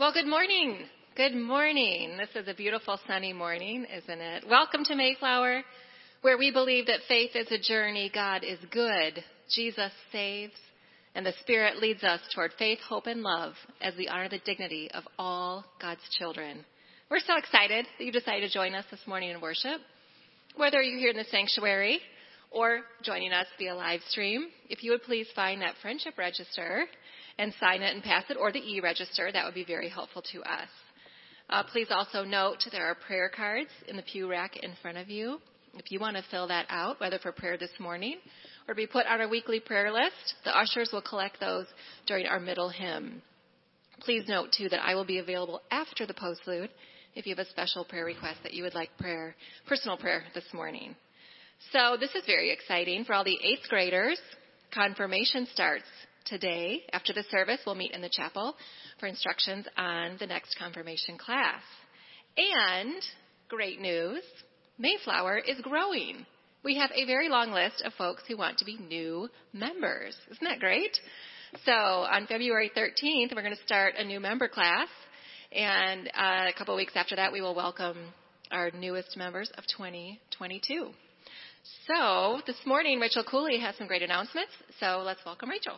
Well, good morning. Good morning. This is a beautiful sunny morning, isn't it? Welcome to Mayflower, where we believe that faith is a journey. God is good. Jesus saves. And the Spirit leads us toward faith, hope, and love as we honor the dignity of all God's children. We're so excited that you decided to join us this morning in worship. Whether you're here in the sanctuary or joining us via live stream, if you would please find that friendship register and sign it and pass it, or the e-register, that would be very helpful to us. Uh, please also note there are prayer cards in the pew rack in front of you. If you want to fill that out, whether for prayer this morning or to be put on our weekly prayer list, the ushers will collect those during our middle hymn. Please note too that I will be available after the postlude if you have a special prayer request that you would like prayer, personal prayer this morning. So this is very exciting for all the eighth graders. Confirmation starts today. After the service, we'll meet in the chapel for instructions on the next confirmation class. And great news, Mayflower is growing. We have a very long list of folks who want to be new members. Isn't that great? So on February 13th, we're going to start a new member class. And uh, a couple weeks after that, we will welcome our newest members of 2022. So this morning, Rachel Cooley has some great announcements. So let's welcome Rachel.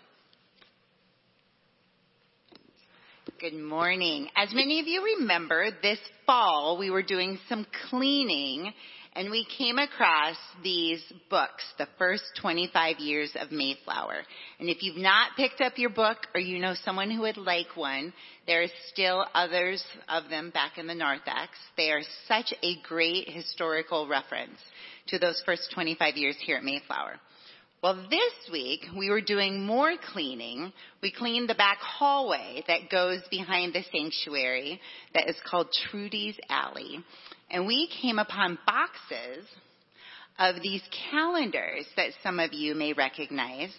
Good morning. As many of you remember, this fall we were doing some cleaning and we came across these books, the first 25 years of Mayflower. And if you've not picked up your book or you know someone who would like one, there are still others of them back in the narthex. They are such a great historical reference to those first 25 years here at Mayflower. Well, this week we were doing more cleaning. We cleaned the back hallway that goes behind the sanctuary that is called Trudy's Alley. And we came upon boxes of these calendars that some of you may recognize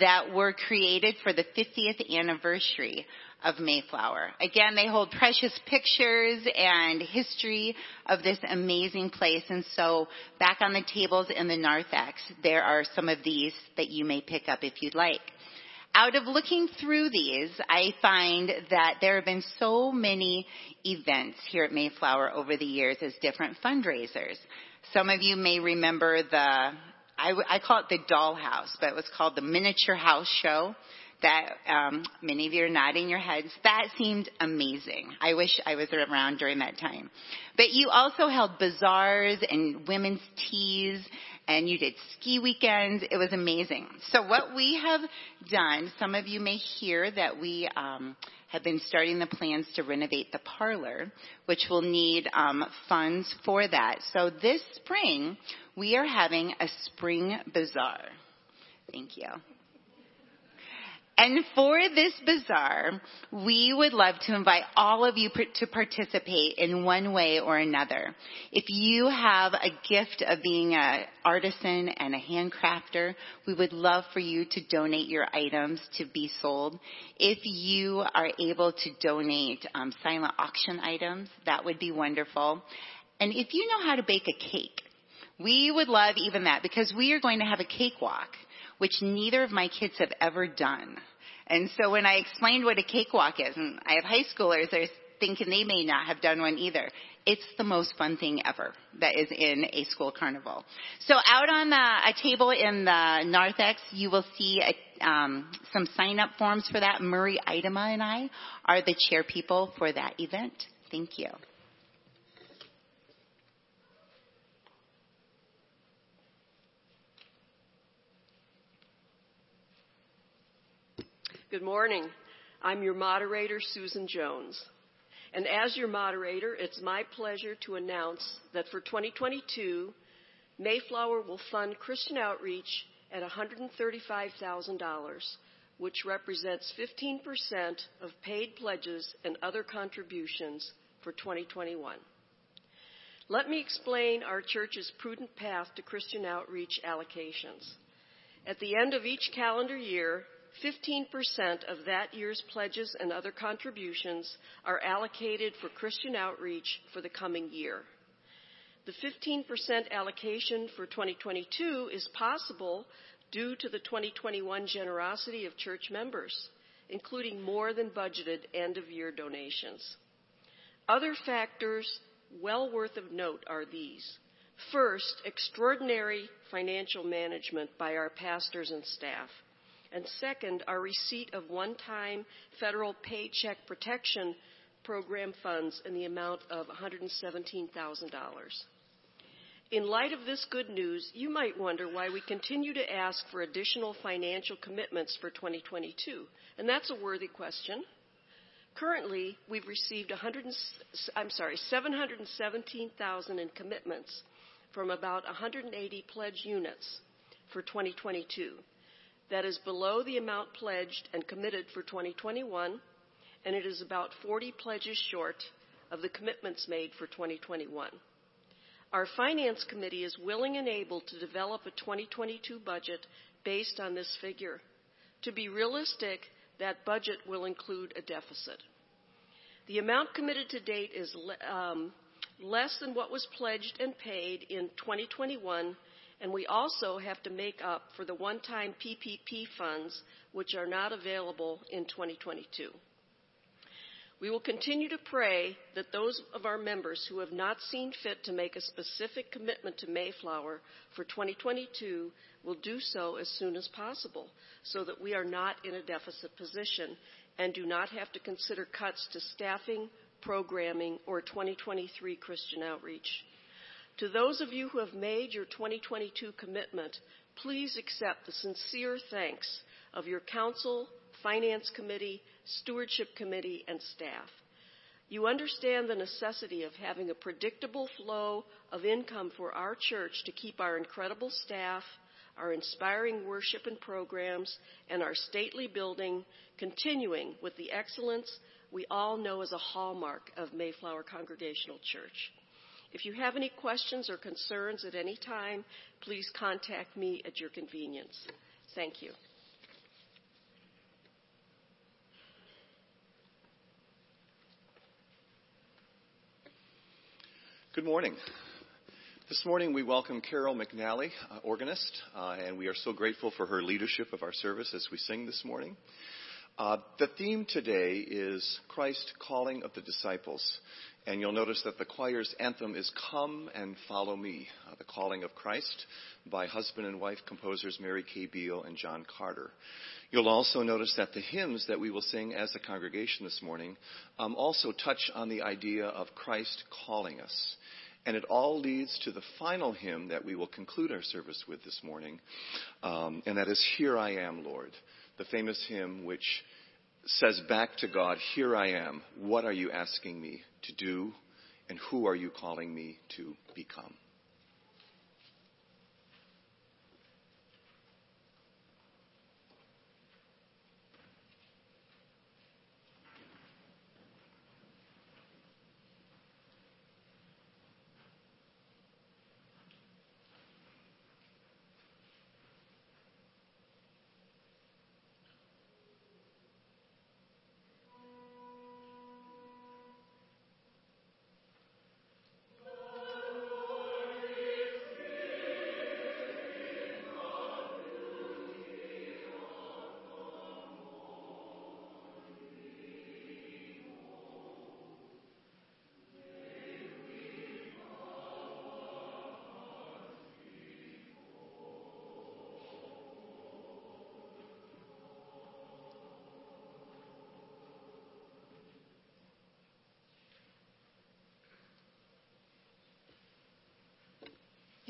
that were created for the 50th anniversary of Mayflower. Again, they hold precious pictures and history of this amazing place. And so back on the tables in the narthex, there are some of these that you may pick up if you'd like. Out of looking through these, I find that there have been so many events here at Mayflower over the years as different fundraisers. Some of you may remember the, I, I call it the dollhouse, but it was called the miniature house show that um, many of you are nodding your heads. That seemed amazing. I wish I was around during that time. But you also held bazaars and women's teas and you did ski weekends. It was amazing. So what we have done, some of you may hear that we um, have been starting the plans to renovate the parlor, which will need um, funds for that. So this spring, we are having a spring bazaar. Thank you. And for this bazaar, we would love to invite all of you to participate in one way or another. If you have a gift of being an artisan and a handcrafter, we would love for you to donate your items to be sold. If you are able to donate um, silent auction items, that would be wonderful. And if you know how to bake a cake, we would love even that because we are going to have a cakewalk which neither of my kids have ever done. And so when I explained what a cakewalk is, and I have high schoolers, they're thinking they may not have done one either. It's the most fun thing ever that is in a school carnival. So out on the, a table in the narthex, you will see a, um, some sign up forms for that. Murray Idema and I are the chair people for that event. Thank you. Good morning. I'm your moderator, Susan Jones. And as your moderator, it's my pleasure to announce that for 2022, Mayflower will fund Christian outreach at $135,000, which represents 15% of paid pledges and other contributions for 2021. Let me explain our church's prudent path to Christian outreach allocations. At the end of each calendar year, 15% of that year's pledges and other contributions are allocated for Christian outreach for the coming year. The 15% allocation for 2022 is possible due to the 2021 generosity of church members. including more than budgeted end of year donations. Other factors well worth of note are these. First, extraordinary financial management by our pastors and staff. And second, our receipt of one time federal Paycheck Protection Program funds in the amount of $117,000. In light of this good news, you might wonder why we continue to ask for additional financial commitments for 2022. And that's a worthy question. Currently, we've received 100, I'm sorry, 717,000 in commitments from about 180 pledge units for 2022. That is below the amount pledged and committed for 2021, and it is about 40 pledges short of the commitments made for 2021. Our finance committee is willing and able to develop a 2022 budget based on this figure. To be realistic, that budget will include a deficit. The amount committed to date is um, less than what was pledged and paid in 2021, and we also have to make up for the one-time PPP funds, which are not available in 2022. We will continue to pray that those of our members who have not seen fit to make a specific commitment to Mayflower for 2022 will do so as soon as possible so that we are not in a deficit position and do not have to consider cuts to staffing, programming, or 2023 Christian outreach. To those of you who have made your 2022 commitment, please accept the sincere thanks of your council, finance committee, stewardship committee, and staff. You understand the necessity of having a predictable flow of income for our church to keep our incredible staff, our inspiring worship and programs, and our stately building continuing with the excellence we all know as a hallmark of Mayflower Congregational Church. If you have any questions or concerns at any time, please contact me at your convenience. Thank you. Good morning. This morning we welcome Carol McNally, uh, organist, uh, and we are so grateful for her leadership of our service as we sing this morning. Uh, the theme today is Christ calling of the disciples, and you'll notice that the choir's anthem is Come and Follow Me, uh, the calling of Christ by husband and wife composers Mary Kay Beall and John Carter. You'll also notice that the hymns that we will sing as a congregation this morning um, also touch on the idea of Christ calling us. And it all leads to the final hymn that we will conclude our service with this morning, um, and that is Here I Am, Lord, the famous hymn which says back to God, Here I am, what are you asking me to do, and who are you calling me to become?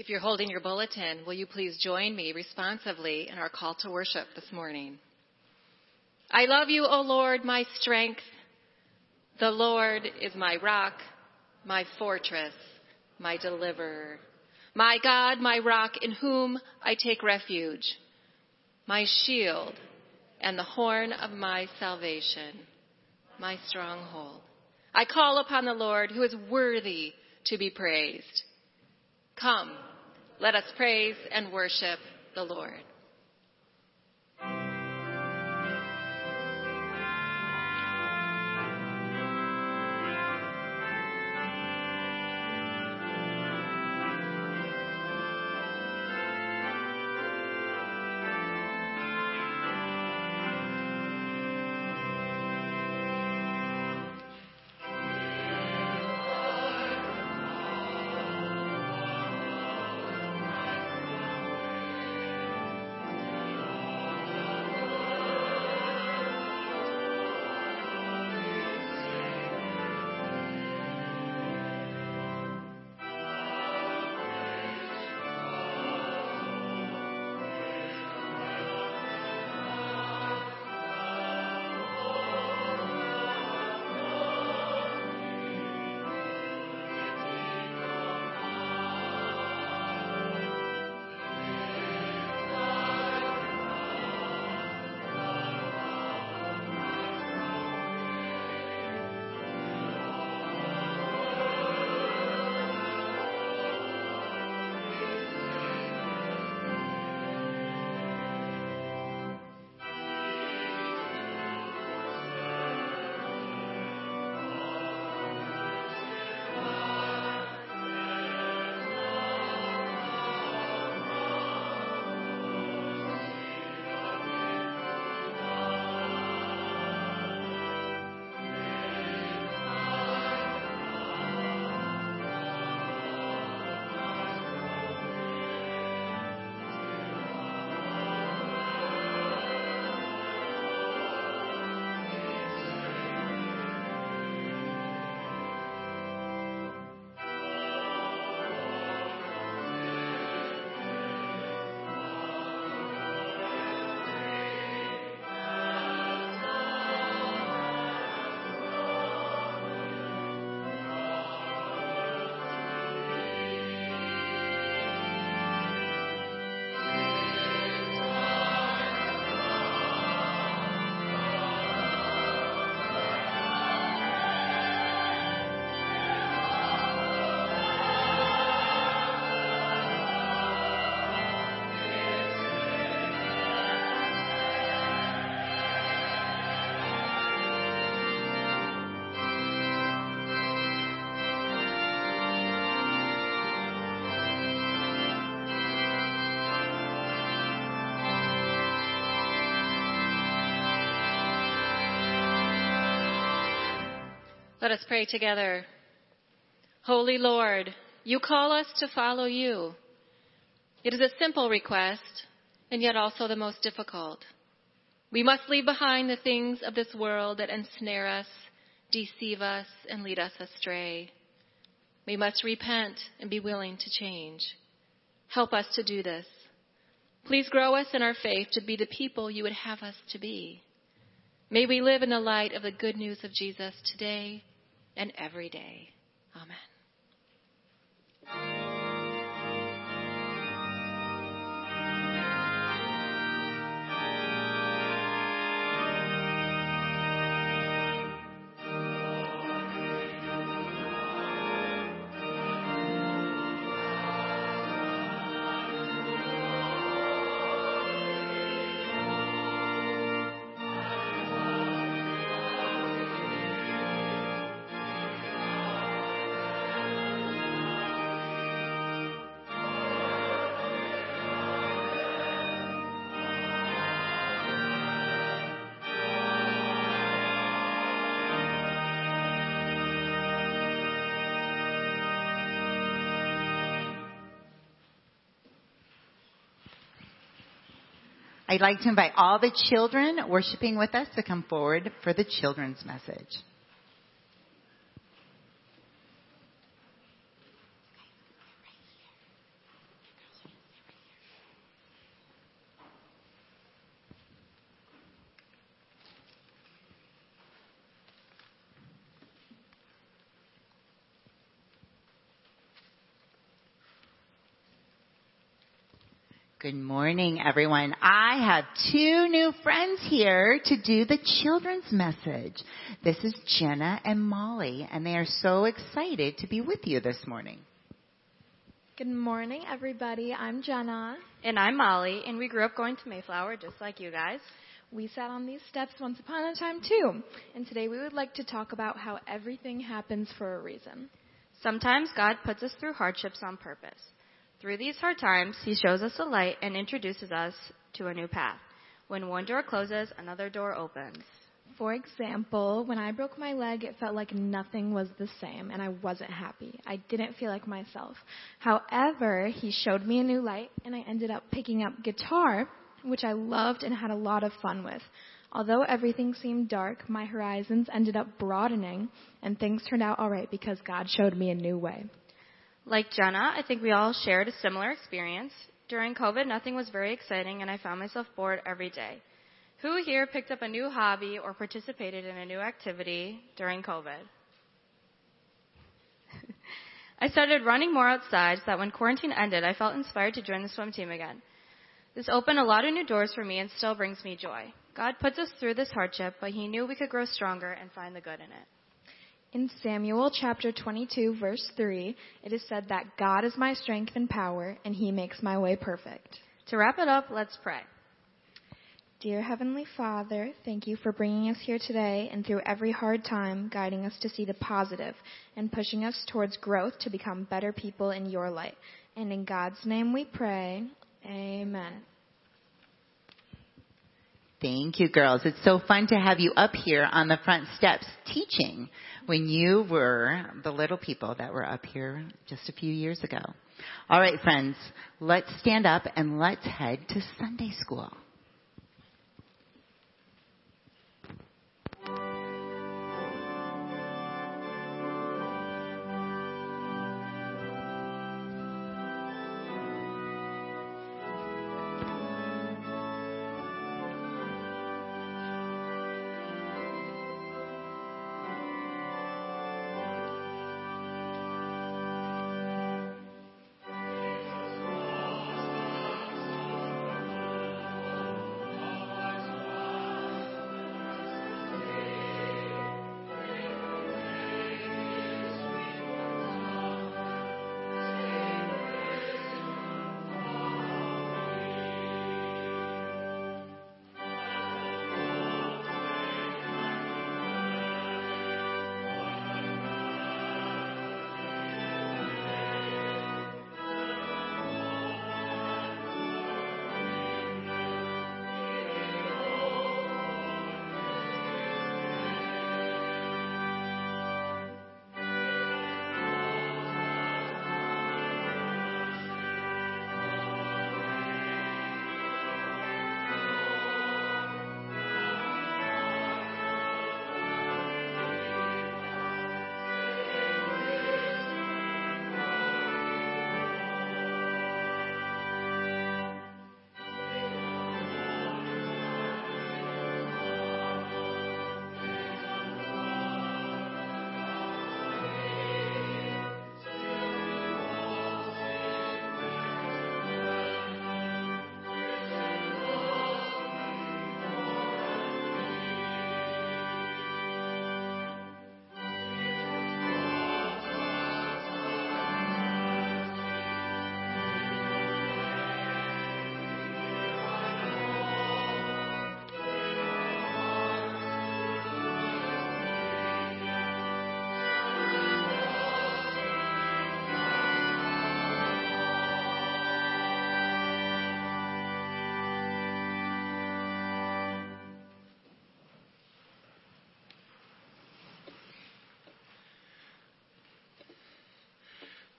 If you're holding your bulletin, will you please join me responsively in our call to worship this morning? I love you, O Lord, my strength. The Lord is my rock, my fortress, my deliverer, my God, my rock in whom I take refuge, my shield and the horn of my salvation, my stronghold. I call upon the Lord who is worthy to be praised. Come, let us praise and worship the Lord. Let us pray together. Holy Lord, you call us to follow you. It is a simple request, and yet also the most difficult. We must leave behind the things of this world that ensnare us, deceive us, and lead us astray. We must repent and be willing to change. Help us to do this. Please grow us in our faith to be the people you would have us to be. May we live in the light of the good news of Jesus today and every day. Amen. I'd like to invite all the children worshiping with us to come forward for the children's message. Good morning, everyone. I have two new friends here to do the children's message. This is Jenna and Molly, and they are so excited to be with you this morning. Good morning, everybody. I'm Jenna. And I'm Molly, and we grew up going to Mayflower just like you guys. We sat on these steps once upon a time, too. And today we would like to talk about how everything happens for a reason. Sometimes God puts us through hardships on purpose. Through these hard times, He shows us a light and introduces us to a new path. When one door closes, another door opens. For example, when I broke my leg, it felt like nothing was the same, and I wasn't happy. I didn't feel like myself. However, He showed me a new light, and I ended up picking up guitar, which I loved and had a lot of fun with. Although everything seemed dark, my horizons ended up broadening, and things turned out alright because God showed me a new way. Like Jenna, I think we all shared a similar experience. During COVID, nothing was very exciting, and I found myself bored every day. Who here picked up a new hobby or participated in a new activity during COVID? I started running more outside so that when quarantine ended, I felt inspired to join the swim team again. This opened a lot of new doors for me and still brings me joy. God puts us through this hardship, but He knew we could grow stronger and find the good in it. In Samuel chapter 22, verse 3, it is said that God is my strength and power, and He makes my way perfect. To wrap it up, let's pray. Dear Heavenly Father, thank you for bringing us here today and through every hard time, guiding us to see the positive and pushing us towards growth to become better people in your light. And in God's name we pray. Amen. Thank you, girls. It's so fun to have you up here on the front steps teaching when you were the little people that were up here just a few years ago. All right, friends, let's stand up and let's head to Sunday school.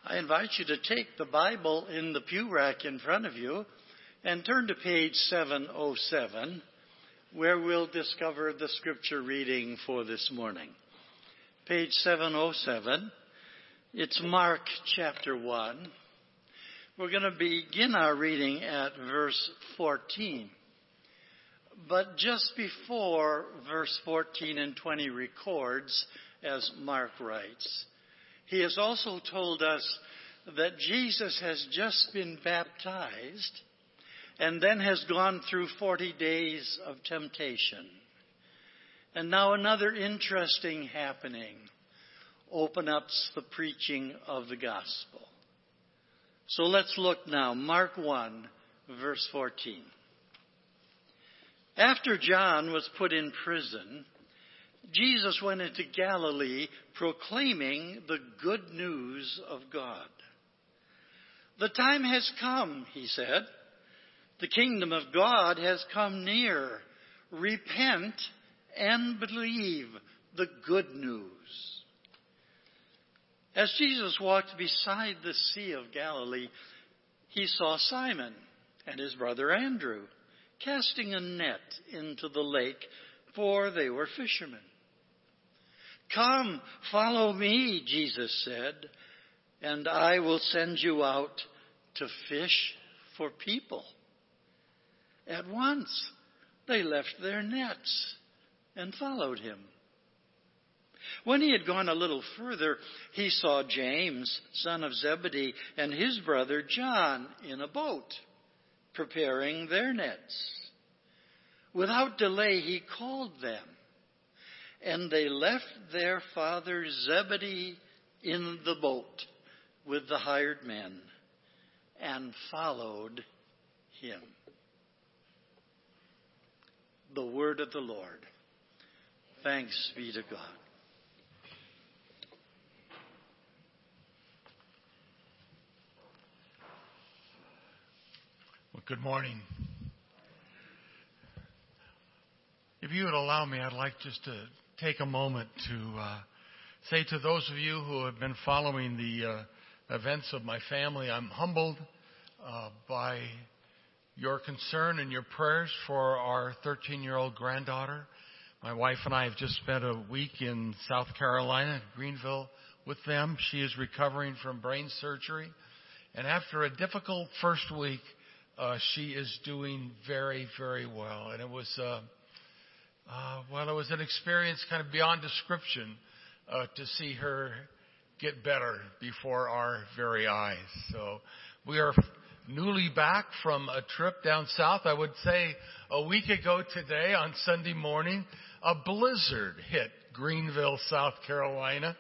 I invite you to take the Bible in the pew rack in front of you and turn to page 707, where we'll discover the scripture reading for this morning. Page 707. It's Mark chapter 1. We're going to begin our reading at verse 14. But just before verse 14 and 20 records, as Mark writes, he has also told us that Jesus has just been baptized and then has gone through 40 days of temptation. And now another interesting happening opens up the preaching of the gospel. So let's look now. Mark 1, verse 14. After John was put in prison, Jesus went into Galilee proclaiming the good news of God. The time has come, he said. The kingdom of God has come near. Repent and believe the good news. As Jesus walked beside the Sea of Galilee, he saw Simon and his brother Andrew casting a net into the lake, for they were fishermen. Come, follow me, Jesus said, and I will send you out to fish for people. At once they left their nets and followed him. When he had gone a little further, he saw James, son of Zebedee, and his brother John in a boat, preparing their nets. Without delay, he called them and they left their father Zebedee in the boat with the hired men and followed him. The word of the Lord. Thanks be to God. Well, good morning. If you would allow me, I'd like just to take a moment to uh, say to those of you who have been following the uh, events of my family, I'm humbled uh, by your concern and your prayers for our 13 year old granddaughter. My wife and I have just spent a week in South Carolina, Greenville, with them. She is recovering from brain surgery. And after a difficult first week, uh, she is doing very, very well. And it was, uh, uh, well, it was an experience kind of beyond description uh, to see her get better before our very eyes. So we are newly back from a trip down south. I would say a week ago today on Sunday morning, a blizzard hit Greenville, South Carolina.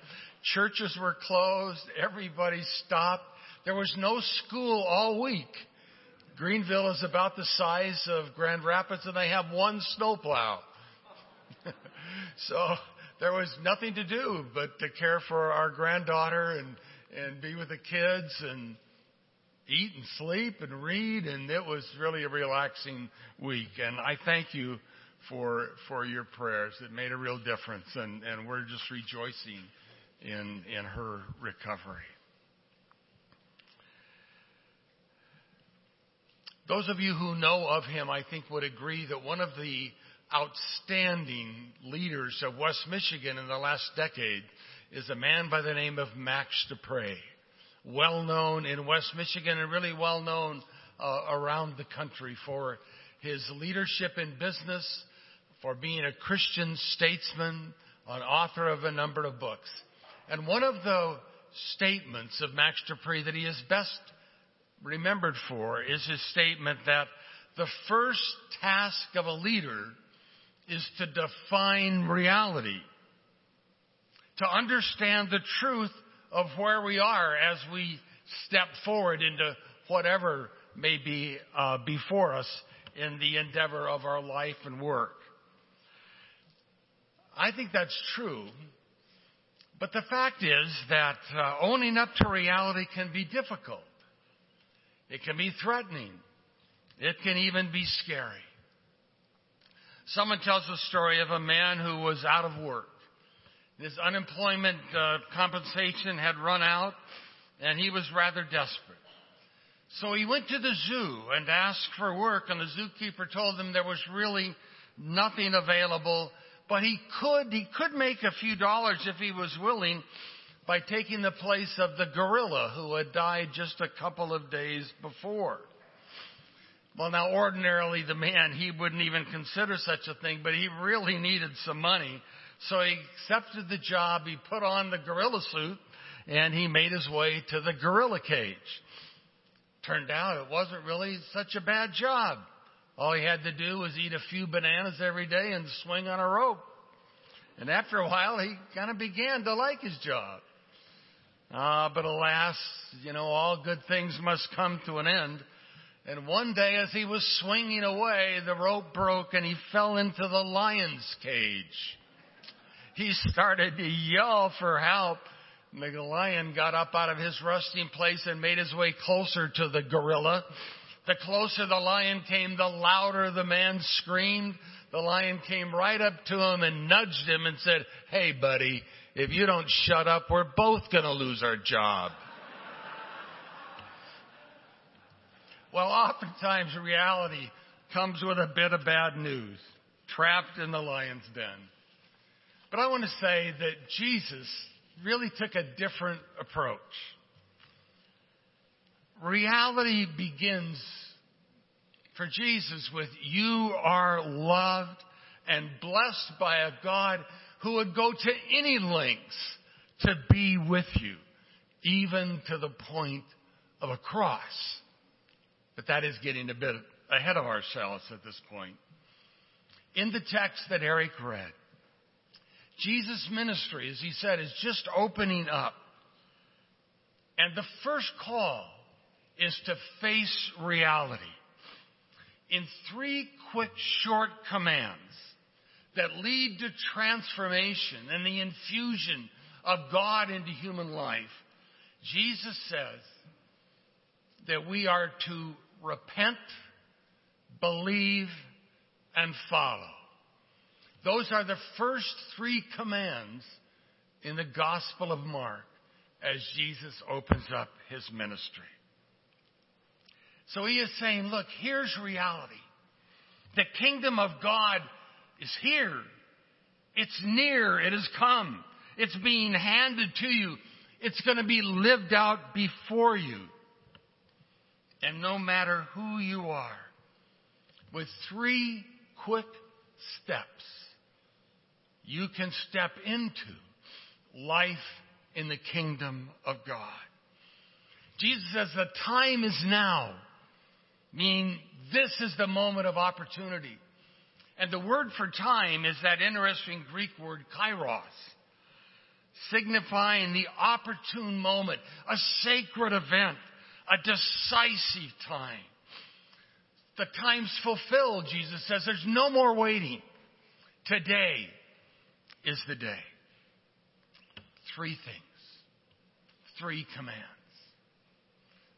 Churches were closed. Everybody stopped. There was no school all week. Greenville is about the size of Grand Rapids and they have one snowplow. So there was nothing to do but to care for our granddaughter and, and be with the kids and eat and sleep and read. And it was really a relaxing week. And I thank you for, for your prayers. It made a real difference. And, and we're just rejoicing in, in her recovery. Those of you who know of him, I think, would agree that one of the outstanding leaders of West Michigan in the last decade is a man by the name of Max De Pree. Well known in West Michigan and really well known uh, around the country for his leadership in business, for being a Christian statesman, an author of a number of books. And one of the statements of Max De Pree that he is best remembered for is his statement that the first task of a leader is to define reality, to understand the truth of where we are as we step forward into whatever may be uh, before us in the endeavor of our life and work. I think that's true. But the fact is that uh, owning up to reality can be difficult. It can be threatening. It can even be scary. Someone tells the story of a man who was out of work. His unemployment uh, compensation had run out, and he was rather desperate. So he went to the zoo and asked for work, and the zookeeper told him there was really nothing available, but he could, he could make a few dollars if he was willing by taking the place of the gorilla who had died just a couple of days before. Well, now ordinarily the man, he wouldn't even consider such a thing, but he really needed some money. So he accepted the job, he put on the gorilla suit, and he made his way to the gorilla cage. Turned out it wasn't really such a bad job. All he had to do was eat a few bananas every day and swing on a rope. And after a while, he kind of began to like his job. Ah, but alas, you know, all good things must come to an end. And one day as he was swinging away, the rope broke and he fell into the lion's cage. He started to yell for help. And the lion got up out of his resting place and made his way closer to the gorilla. The closer the lion came, the louder the man screamed. The lion came right up to him and nudged him and said, Hey buddy, if you don't shut up, we're both gonna lose our job. Well, oftentimes reality comes with a bit of bad news, trapped in the lion's den. But I want to say that Jesus really took a different approach. Reality begins for Jesus with you are loved and blessed by a God who would go to any lengths to be with you, even to the point of a cross. But that is getting a bit ahead of ourselves at this point. In the text that Eric read, Jesus' ministry, as he said, is just opening up. And the first call is to face reality. In three quick, short commands that lead to transformation and the infusion of God into human life, Jesus says that we are to repent, believe, and follow. Those are the first three commands in the Gospel of Mark as Jesus opens up his ministry. So he is saying, look, here's reality. The kingdom of God is here. It's near. It has come. It's being handed to you. It's going to be lived out before you. And no matter who you are, with three quick steps, you can step into life in the kingdom of God. Jesus says the time is now, meaning this is the moment of opportunity. And the word for time is that interesting Greek word kairos, signifying the opportune moment, a sacred event, a decisive time. The time's fulfilled, Jesus says. There's no more waiting. Today is the day. Three things, three commands.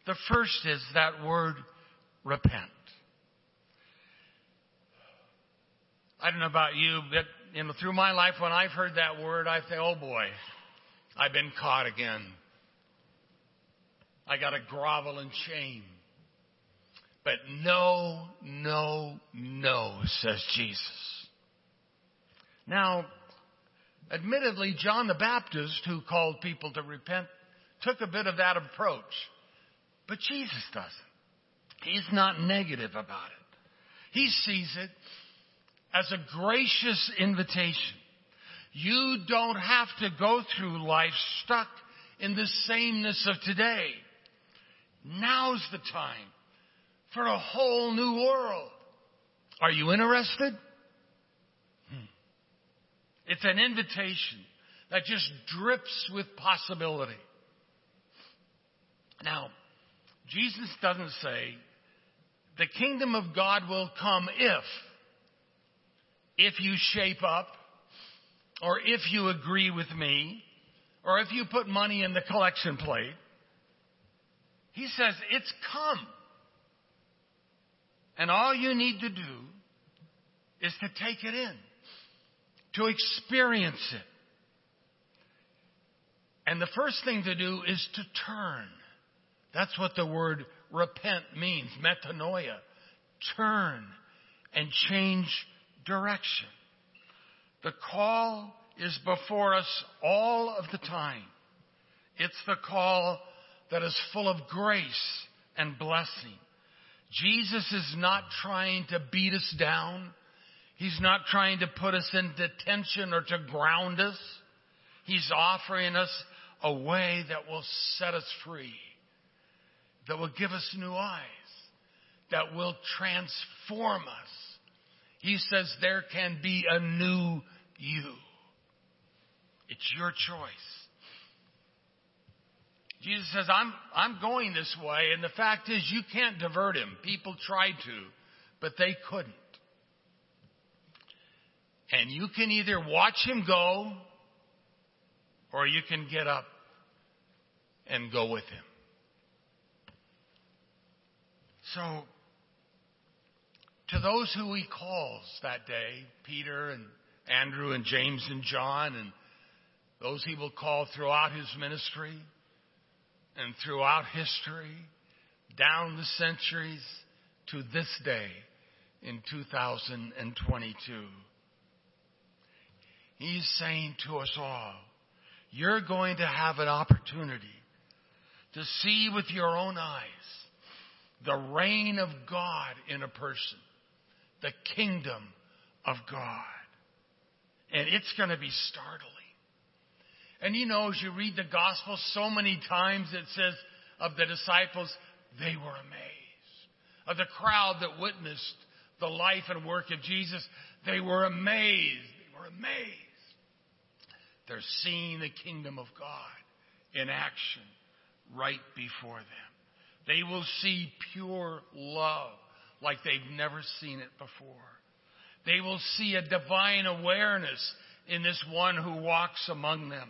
The first is that word repent. I don't know about you, but you know, through my life, when I've heard that word, I say, "Oh boy, I've been caught again." I got to grovel in shame. But no, no, no, says Jesus. Now, admittedly, John the Baptist, who called people to repent, took a bit of that approach. But Jesus doesn't. He's not negative about it. He sees it as a gracious invitation. You don't have to go through life stuck in the sameness of today. Now's the time for a whole new world. Are you interested? Hmm. It's an invitation that just drips with possibility. Now, Jesus doesn't say the kingdom of God will come if, if you shape up, or if you agree with me, or if you put money in the collection plate. He says, It's come. And all you need to do is to take it in, to experience it. And the first thing to do is to turn. That's what the word repent means, metanoia. Turn and change direction. The call is before us all of the time. It's the call that is full of grace and blessing. Jesus is not trying to beat us down. He's not trying to put us in detention or to ground us. He's offering us a way that will set us free, that will give us new eyes, that will transform us. He says there can be a new you. It's your choice. Jesus says, I'm, I'm going this way, and the fact is, you can't divert him. People tried to, but they couldn't. And you can either watch him go, or you can get up and go with him. So, to those who he calls that day, Peter and Andrew and James and John, and those he will call throughout his ministry and throughout history, down the centuries to this day in 2022. He's saying to us all, you're going to have an opportunity to see with your own eyes the reign of God in a person, the kingdom of God. And it's going to be startling. And you know, as you read the gospel, so many times it says of the disciples, they were amazed. Of the crowd that witnessed the life and work of Jesus, they were amazed. They were amazed. They're seeing the kingdom of God in action right before them. They will see pure love like they've never seen it before. They will see a divine awareness in this one who walks among them.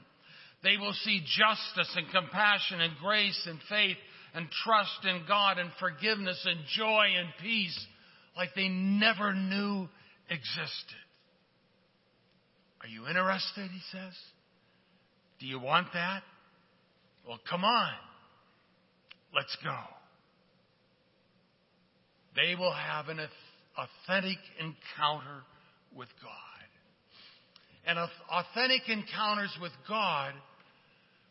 They will see justice and compassion and grace and faith and trust in God and forgiveness and joy and peace like they never knew existed. Are you interested? He says. Do you want that? Well, come on. Let's go. They will have an authentic encounter with God. And authentic encounters with God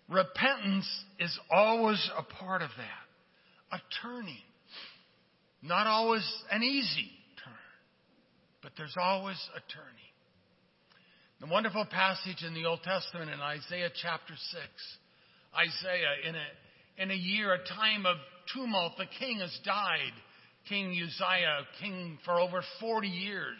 Repentance is always a part of that. A turning. Not always an easy turn, but there's always a turning. The wonderful passage in the Old Testament in Isaiah chapter 6. Isaiah, in a, in a year, a time of tumult, the king has died. King Uzziah, king for over 40 years.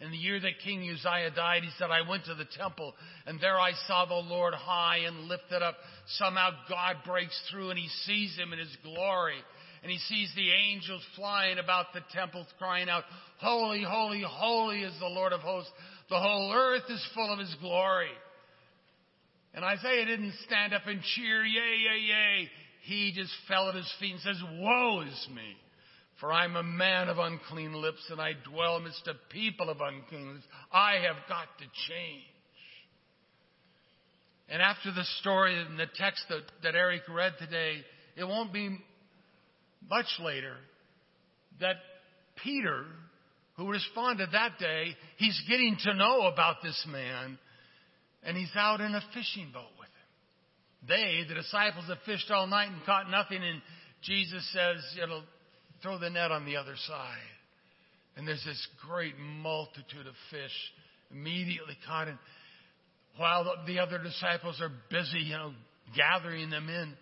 In the year that King Uzziah died, he said, I went to the temple and there I saw the Lord high and lifted up. Somehow God breaks through and he sees him in his glory. And he sees the angels flying about the temple crying out, Holy, holy, holy is the Lord of hosts. The whole earth is full of his glory. And Isaiah didn't stand up and cheer, yay, yay, yay. He just fell at his feet and says, Woe is me. For I'm a man of unclean lips and I dwell amidst a people of unclean lips. I have got to change. And after the story and the text that, that Eric read today, it won't be much later that Peter, who responded that day, he's getting to know about this man and he's out in a fishing boat with him. They, the disciples, have fished all night and caught nothing and Jesus says, you know, throw the net on the other side. And there's this great multitude of fish immediately caught. And while the other disciples are busy, you know, gathering them in,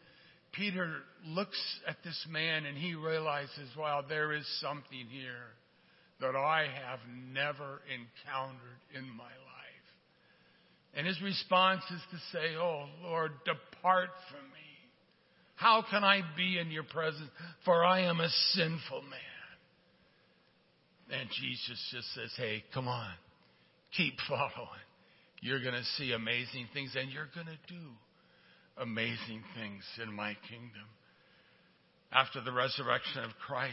Peter looks at this man and he realizes, wow, there is something here that I have never encountered in my life. And his response is to say, Oh Lord, depart from me. How can I be in your presence? For I am a sinful man. And Jesus just says, Hey, come on. Keep following. You're going to see amazing things and you're going to do amazing things in my kingdom. After the resurrection of Christ,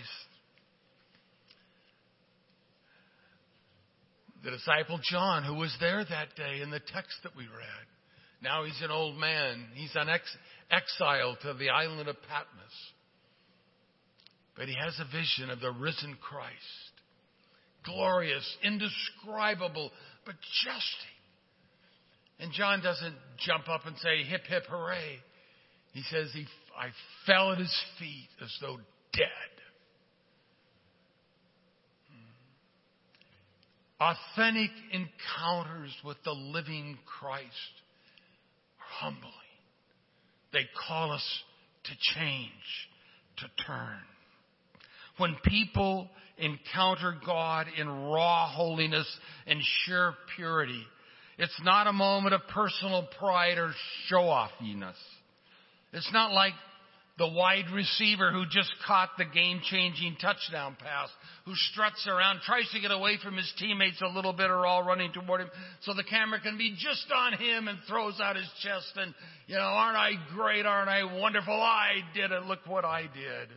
the disciple John, who was there that day in the text that we read, Now he's an old man. He's an ex- exile to the island of Patmos. But he has a vision of the risen Christ. Glorious, indescribable, but majestic. And John doesn't jump up and say, hip, hip, hooray. He says, he, I fell at his feet as though dead. Hmm. Authentic encounters with the living Christ are humbling. They call us to change, to turn. When people encounter God in raw holiness and sheer purity, it's not a moment of personal pride or show offiness. It's not like the wide receiver who just caught the game changing touchdown pass, who struts around, tries to get away from his teammates a little bit are all running toward him so the camera can be just on him and throws out his chest and, you know, aren't I great? Aren't I wonderful? I did it. Look what I did.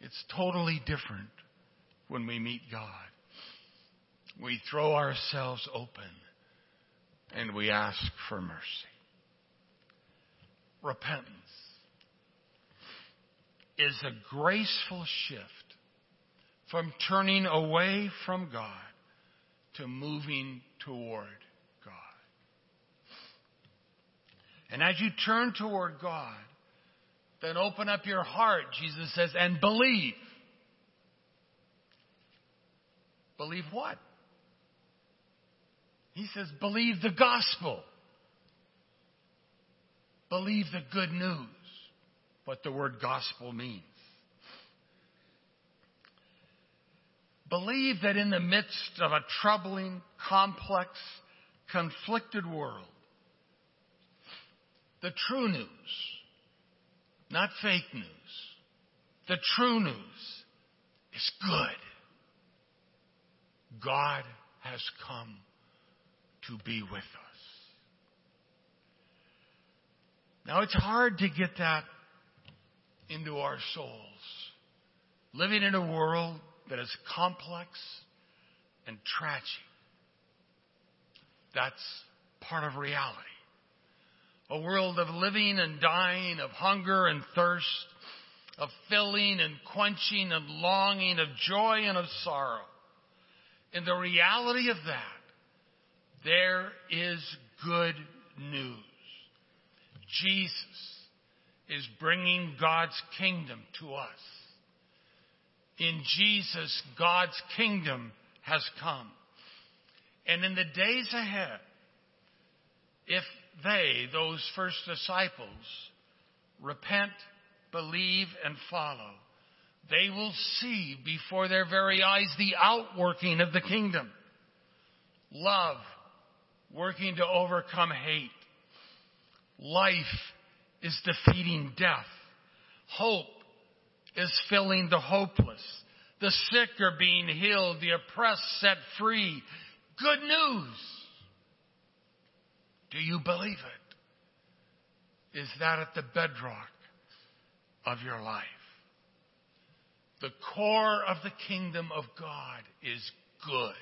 It's totally different when we meet God. We throw ourselves open and we ask for mercy. Repentance is a graceful shift from turning away from God to moving toward God. And as you turn toward God, then open up your heart, Jesus says, and believe. Believe what? He says, believe the gospel. Believe the good news, what the word gospel means. Believe that in the midst of a troubling, complex, conflicted world, the true news, not fake news, the true news is good. God has come to be with us. Now it's hard to get that into our souls. Living in a world that is complex and tragic. That's part of reality. A world of living and dying, of hunger and thirst, of filling and quenching and longing, of joy and of sorrow. In the reality of that, there is good news. Jesus is bringing God's kingdom to us. In Jesus, God's kingdom has come. And in the days ahead, if they, those first disciples, repent, believe, and follow, they will see before their very eyes the outworking of the kingdom. Love, working to overcome hate. Life is defeating death. Hope is filling the hopeless. The sick are being healed, the oppressed set free. Good news. Do you believe it? Is that at the bedrock of your life? The core of the kingdom of God is good.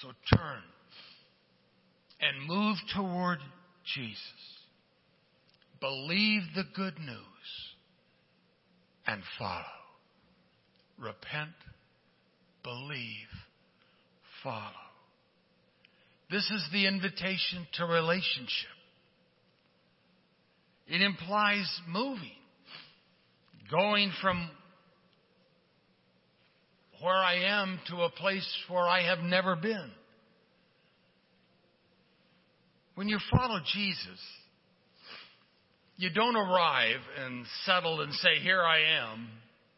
So turn and move toward Jesus. Believe the good news and follow. Repent, believe, follow. This is the invitation to relationship. It implies moving, going from where I am to a place where I have never been. When you follow Jesus, you don't arrive and settle and say, Here I am.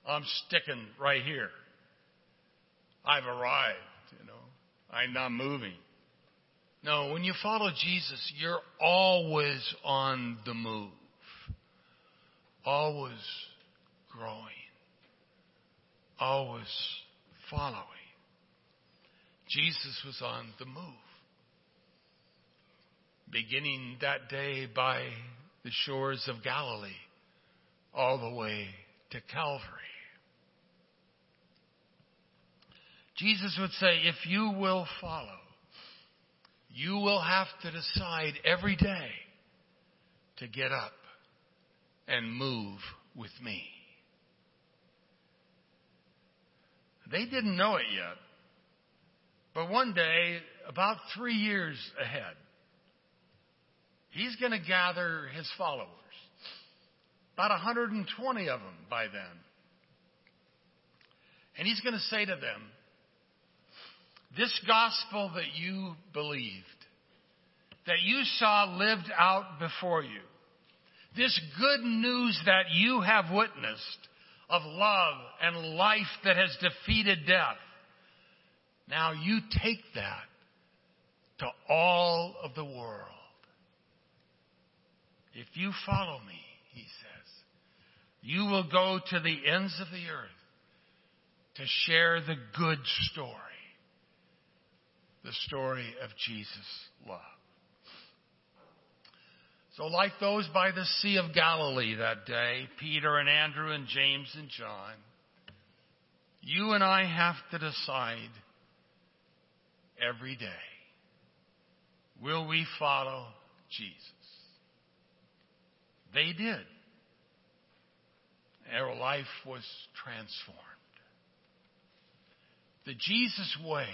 I'm sticking right here. I've arrived, you know. I'm not moving. No, when you follow Jesus, you're always on the move. Always growing. Always following. Jesus was on the move. Beginning that day by the shores of Galilee, all the way to Calvary. Jesus would say, if you will follow, you will have to decide every day to get up and move with me. They didn't know it yet. But one day, about three years ahead, he's going to gather his followers. About 120 of them by then. And he's going to say to them, this gospel that you believed, that you saw lived out before you, this good news that you have witnessed of love and life that has defeated death, now you take that to all of the world. If you follow me, he says, you will go to the ends of the earth to share the good story the story of Jesus' love. So, like those by the Sea of Galilee that day, Peter and Andrew and James and John, you and I have to decide every day will we follow Jesus? They did. Their life was transformed. The Jesus way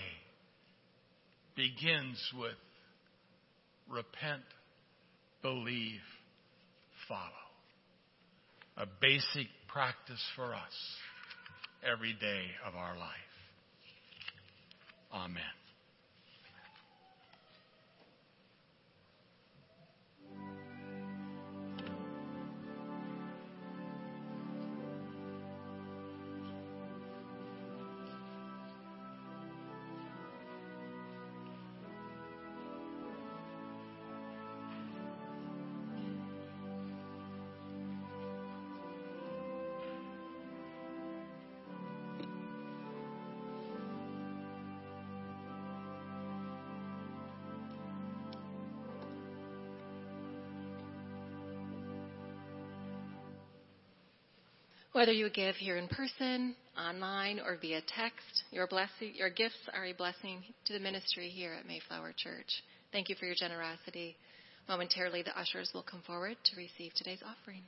begins with repent, believe, follow. A basic practice for us every day of our life. Amen. Whether you give here in person, online, or via text, your, blessing, your gifts are a blessing to the ministry here at Mayflower Church. Thank you for your generosity. Momentarily, the ushers will come forward to receive today's offering.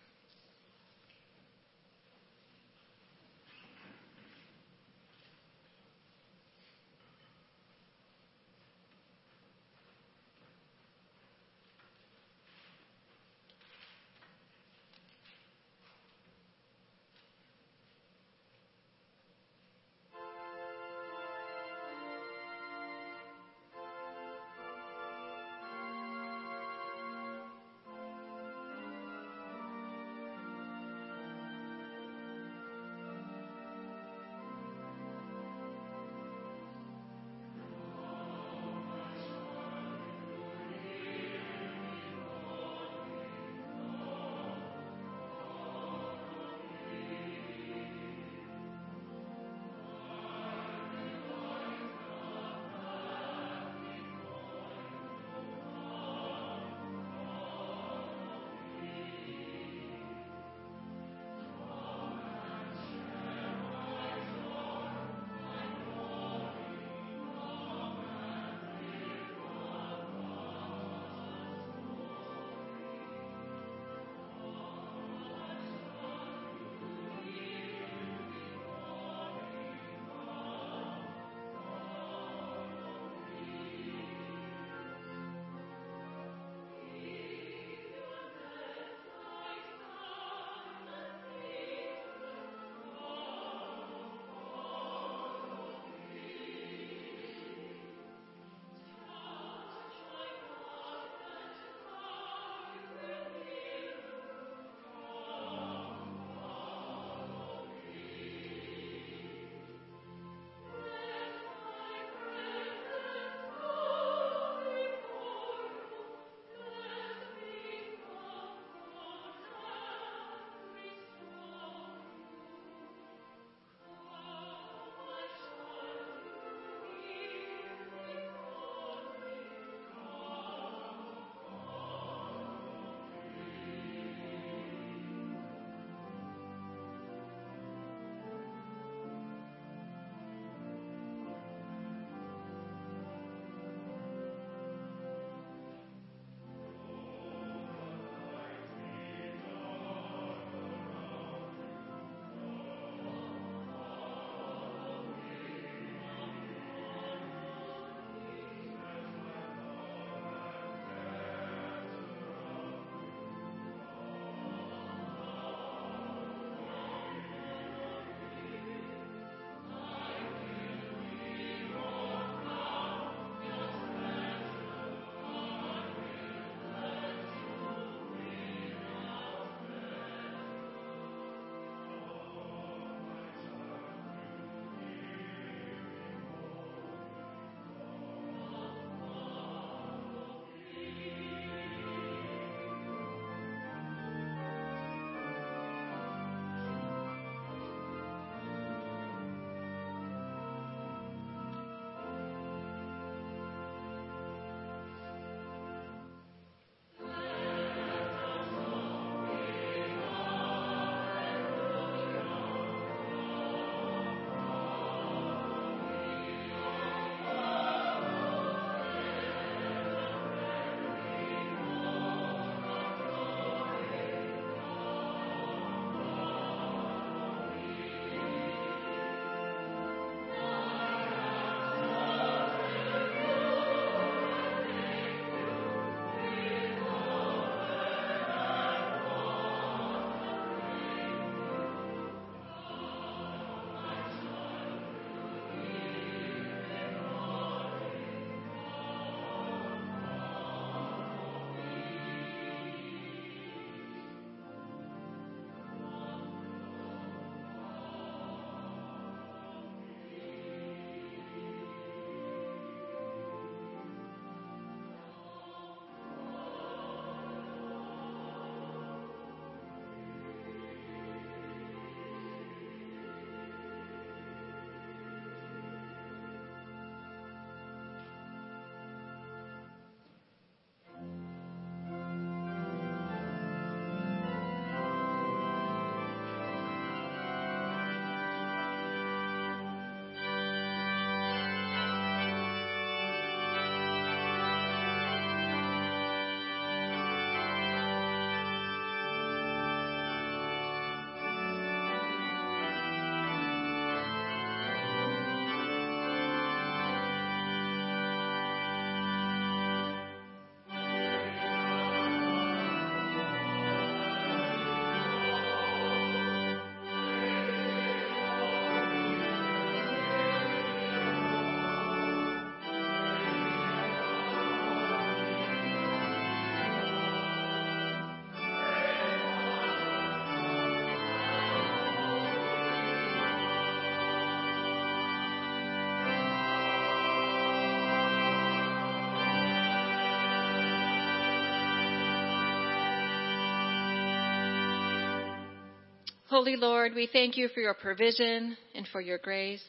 Holy Lord, we thank you for your provision and for your grace.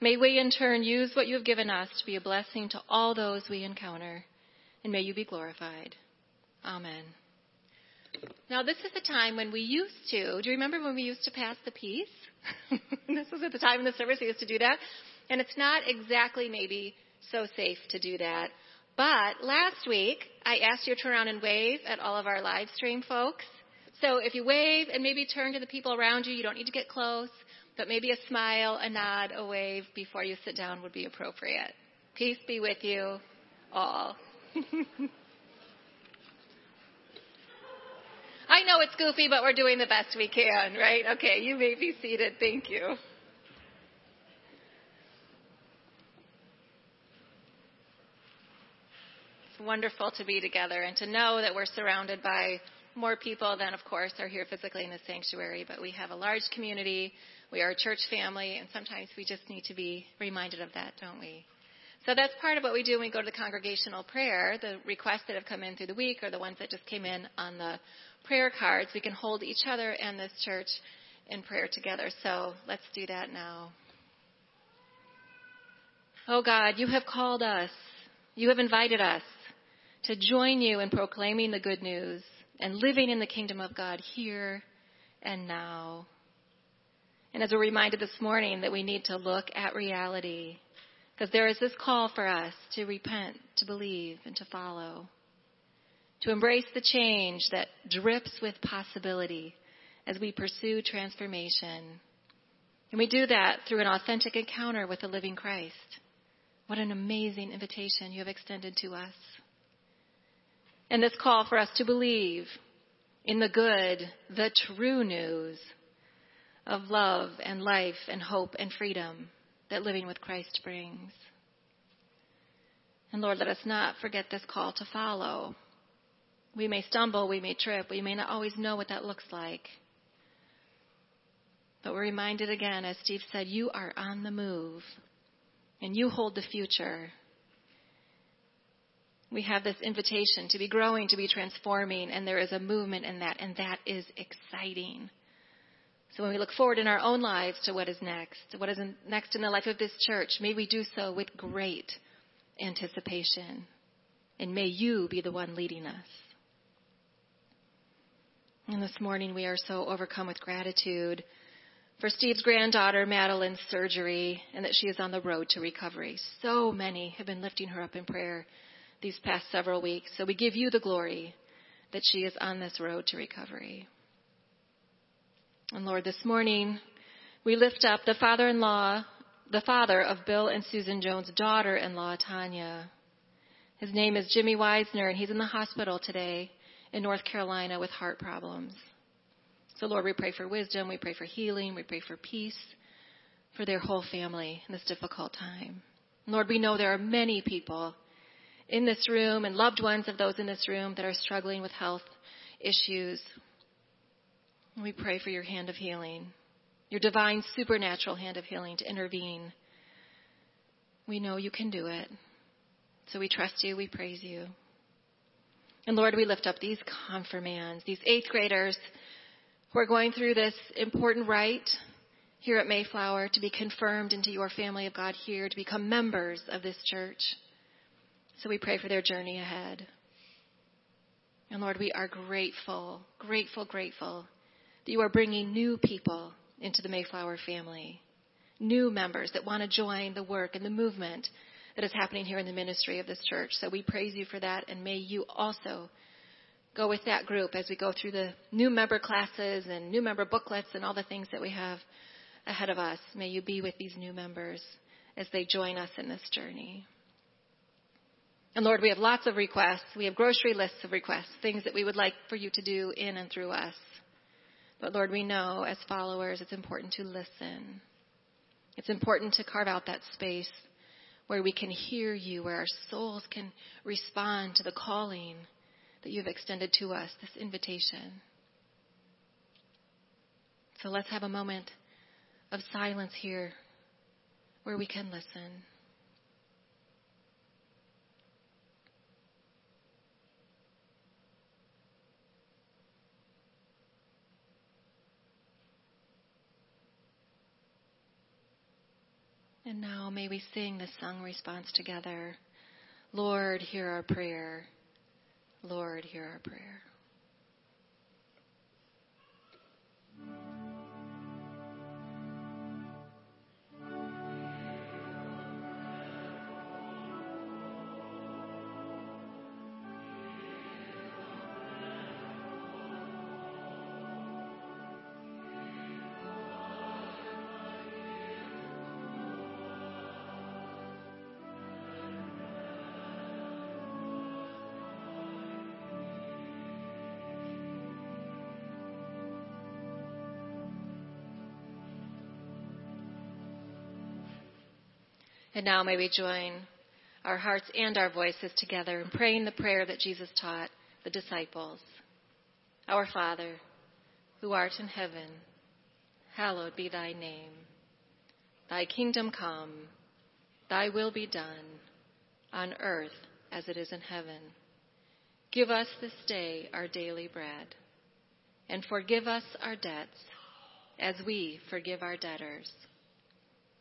May we in turn use what you have given us to be a blessing to all those we encounter, and may you be glorified. Amen. Now, this is the time when we used to, do you remember when we used to pass the peace? this was at the time in the service we used to do that. And it's not exactly maybe so safe to do that. But last week, I asked you to turn around and wave at all of our live stream folks. So if you wave and maybe turn to the people around you, you don't need to get close, but maybe a smile, a nod, a wave before you sit down would be appropriate. Peace be with you all. I know it's goofy, but we're doing the best we can, right? Okay, you may be seated. Thank you. It's wonderful to be together and to know that we're surrounded by more people than, of course, are here physically in the sanctuary, but we have a large community. We are a church family, and sometimes we just need to be reminded of that, don't we? So that's part of what we do when we go to the congregational prayer. The requests that have come in through the week or the ones that just came in on the prayer cards. We can hold each other and this church in prayer together. So let's do that now. Oh God, you have called us. You have invited us to join you in proclaiming the good news and living in the kingdom of God here and now. And as we're reminded this morning that we need to look at reality, because there is this call for us to repent, to believe, and to follow, to embrace the change that drips with possibility as we pursue transformation. And we do that through an authentic encounter with the living Christ. What an amazing invitation you have extended to us and this call for us to believe in the good, the true news of love and life and hope and freedom that living with Christ brings. And Lord, let us not forget this call to follow. We may stumble, we may trip, we may not always know what that looks like. But we're reminded again, as Steve said, you are on the move and you hold the future we have this invitation to be growing, to be transforming, and there is a movement in that, and that is exciting. So when we look forward in our own lives to what is next, what is next in the life of this church, may we do so with great anticipation. And may you be the one leading us. And this morning we are so overcome with gratitude for Steve's granddaughter Madeline's surgery and that she is on the road to recovery. So many have been lifting her up in prayer these past several weeks. So we give you the glory that she is on this road to recovery. And Lord, this morning we lift up the father in law, the father of Bill and Susan Jones' daughter in law, Tanya. His name is Jimmy Weisner, and he's in the hospital today in North Carolina with heart problems. So, Lord, we pray for wisdom, we pray for healing, we pray for peace for their whole family in this difficult time. Lord, we know there are many people in this room and loved ones of those in this room that are struggling with health issues. We pray for your hand of healing, your divine supernatural hand of healing to intervene. We know you can do it. So we trust you, we praise you. And Lord, we lift up these confirmands, these eighth graders who are going through this important rite here at Mayflower to be confirmed into your family of God here, to become members of this church. So we pray for their journey ahead. And Lord, we are grateful, grateful, grateful that you are bringing new people into the Mayflower family, new members that want to join the work and the movement that is happening here in the ministry of this church. So we praise you for that, and may you also go with that group as we go through the new member classes and new member booklets and all the things that we have ahead of us. May you be with these new members as they join us in this journey. And Lord, we have lots of requests. We have grocery lists of requests, things that we would like for you to do in and through us. But Lord, we know as followers it's important to listen. It's important to carve out that space where we can hear you, where our souls can respond to the calling that you've extended to us, this invitation. So let's have a moment of silence here where we can listen. And now may we sing the song response together. Lord, hear our prayer. Lord, hear our prayer. And now may we join our hearts and our voices together in praying the prayer that Jesus taught the disciples. Our Father, who art in heaven, hallowed be thy name. Thy kingdom come, thy will be done, on earth as it is in heaven. Give us this day our daily bread, and forgive us our debts as we forgive our debtors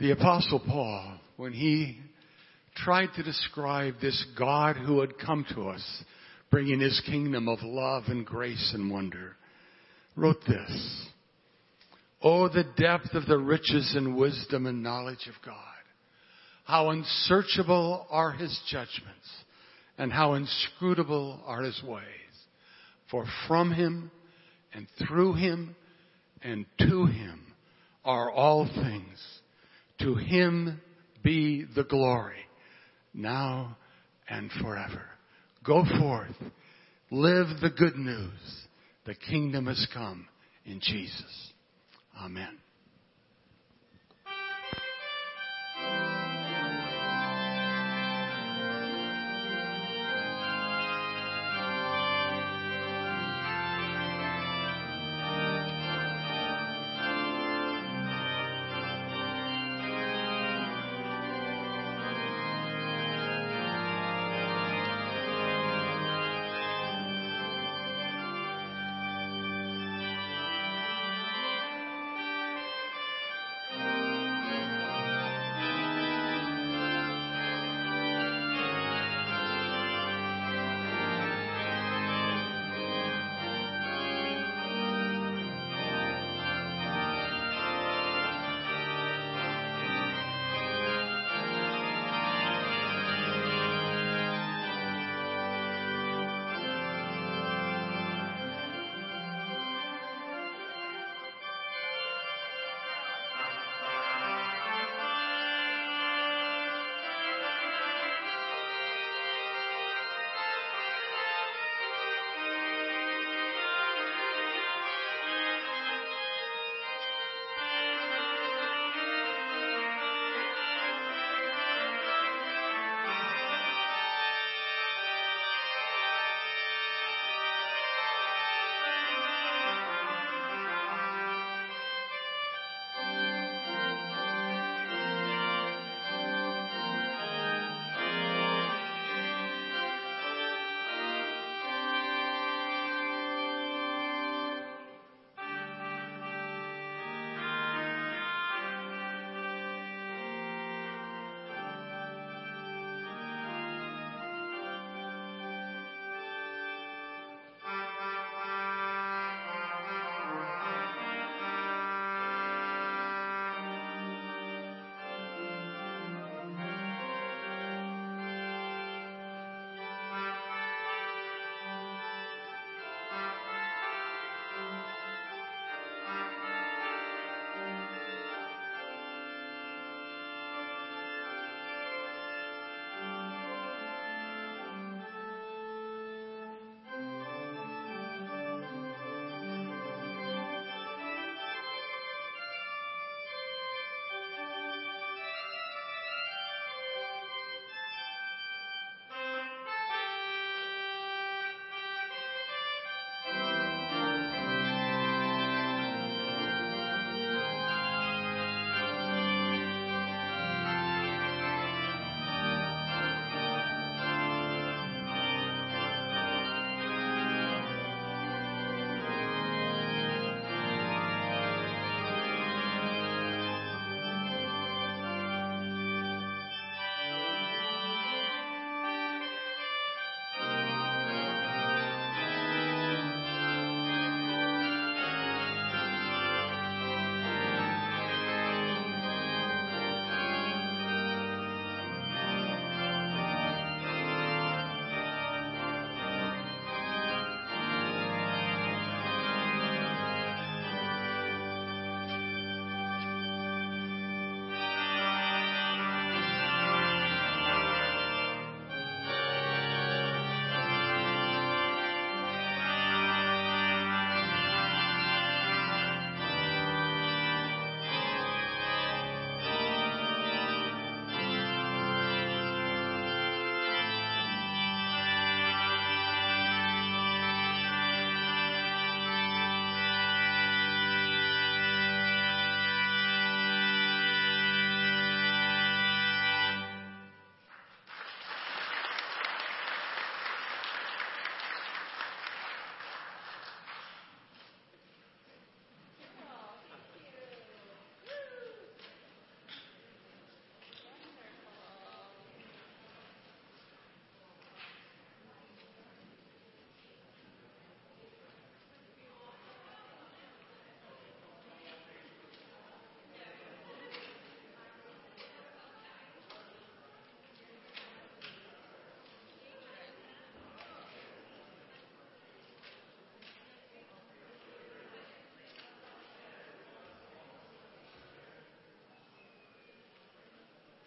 The Apostle Paul, when he tried to describe this God who had come to us, bringing his kingdom of love and grace and wonder, wrote this. Oh, the depth of the riches and wisdom and knowledge of God. How unsearchable are his judgments and how inscrutable are his ways. For from him and through him and to him are all things. To him be the glory, now and forever. Go forth, live the good news. The kingdom has come in Jesus. Amen.